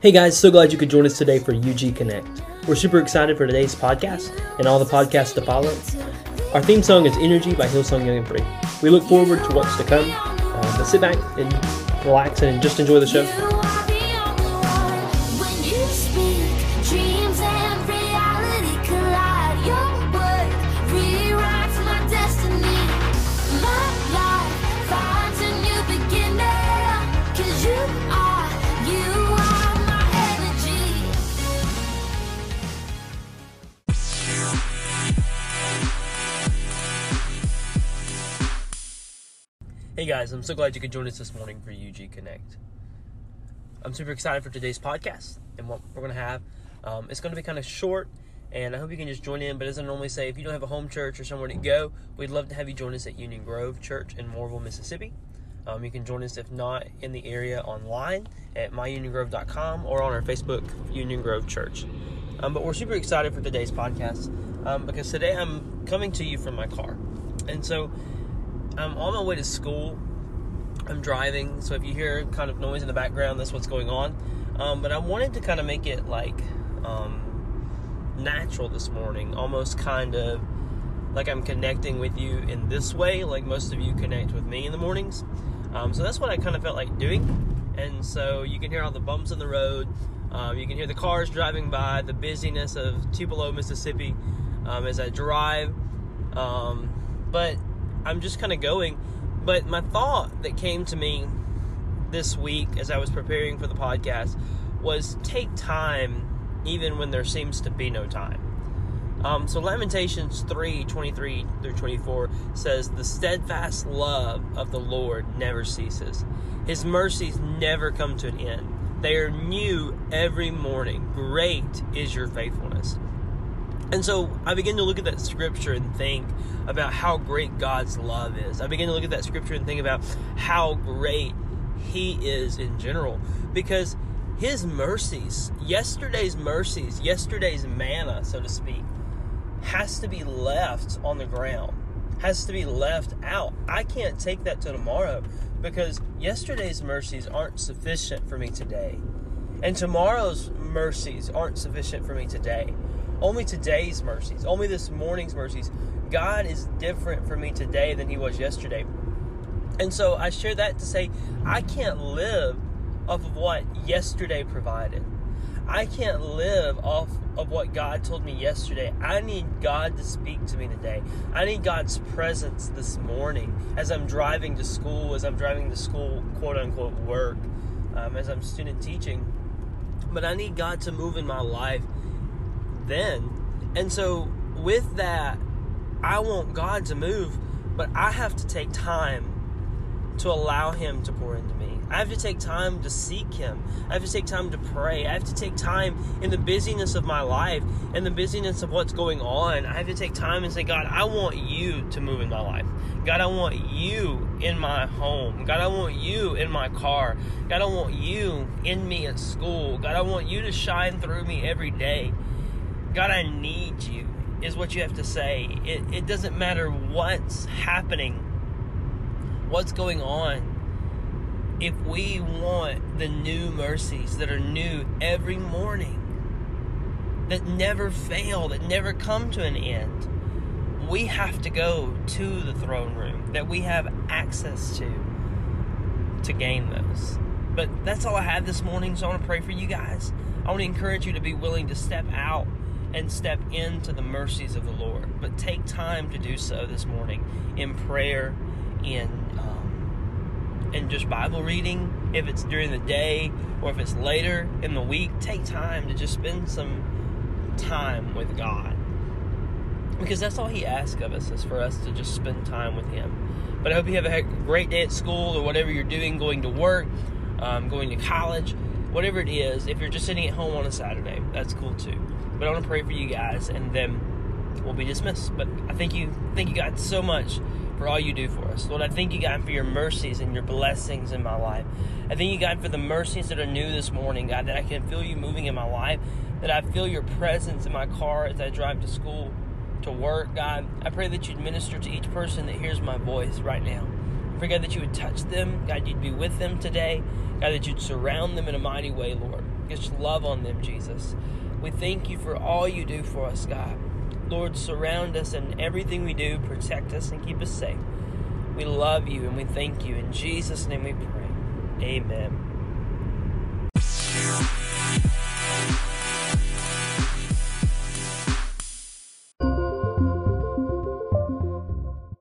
Hey guys, so glad you could join us today for UG Connect. We're super excited for today's podcast and all the podcasts to follow. Our theme song is Energy by Hillsong Young and Free. We look forward to what's to come, uh, but sit back and relax and just enjoy the show. Hey guys, I'm so glad you could join us this morning for UG Connect. I'm super excited for today's podcast and what we're going to have. Um, it's going to be kind of short, and I hope you can just join in. But as I normally say, if you don't have a home church or somewhere to go, we'd love to have you join us at Union Grove Church in Mooreville, Mississippi. Um, you can join us if not in the area online at myuniongrove.com or on our Facebook, Union Grove Church. Um, but we're super excited for today's podcast um, because today I'm coming to you from my car. And so I'm on my way to school. I'm driving, so if you hear kind of noise in the background, that's what's going on. Um, but I wanted to kind of make it like um, natural this morning, almost kind of like I'm connecting with you in this way, like most of you connect with me in the mornings. Um, so that's what I kind of felt like doing. And so you can hear all the bumps in the road. Um, you can hear the cars driving by, the busyness of Tupelo, Mississippi, um, as I drive. Um, but I'm just kind of going. But my thought that came to me this week as I was preparing for the podcast was take time even when there seems to be no time. Um, so Lamentations 3 23 through 24 says, The steadfast love of the Lord never ceases, His mercies never come to an end. They are new every morning. Great is your faithfulness. And so I begin to look at that scripture and think about how great God's love is. I begin to look at that scripture and think about how great He is in general. Because His mercies, yesterday's mercies, yesterday's manna, so to speak, has to be left on the ground, has to be left out. I can't take that to tomorrow because yesterday's mercies aren't sufficient for me today. And tomorrow's mercies aren't sufficient for me today. Only today's mercies, only this morning's mercies. God is different for me today than He was yesterday. And so I share that to say I can't live off of what yesterday provided. I can't live off of what God told me yesterday. I need God to speak to me today. I need God's presence this morning as I'm driving to school, as I'm driving to school, quote unquote, work, um, as I'm student teaching. But I need God to move in my life then. And so, with that, I want God to move, but I have to take time to allow Him to pour into me. I have to take time to seek Him. I have to take time to pray. I have to take time in the busyness of my life and the busyness of what's going on. I have to take time and say, God, I want you to move in my life. God, I want you in my home. God, I want you in my car. God, I want you in me at school. God, I want you to shine through me every day. God, I need you, is what you have to say. It, it doesn't matter what's happening, what's going on. If we want the new mercies that are new every morning, that never fail, that never come to an end, we have to go to the throne room that we have access to to gain those. But that's all I have this morning, so I want to pray for you guys. I want to encourage you to be willing to step out and step into the mercies of the Lord. But take time to do so this morning in prayer, in um, in just Bible reading. If it's during the day or if it's later in the week, take time to just spend some time with God. Because that's all He asks of us is for us to just spend time with Him. But I hope you have a great day at school or whatever you're doing, going to work, um, going to college, whatever it is. If you're just sitting at home on a Saturday, that's cool too. But I want to pray for you guys, and then we'll be dismissed. But I thank you, thank you God so much for all you do for us, Lord. I thank you God for your mercies and your blessings in my life. I thank you God for the mercies that are new this morning, God, that I can feel you moving in my life, that I feel your presence in my car as I drive to school, to work, God. I pray that you'd minister to each person that hears my voice right now. Pray, God, that you would touch them. God, you'd be with them today. God, that you'd surround them in a mighty way, Lord. Just love on them, Jesus. We thank you for all you do for us, God. Lord, surround us in everything we do, protect us, and keep us safe. We love you and we thank you. In Jesus' name we pray. Amen.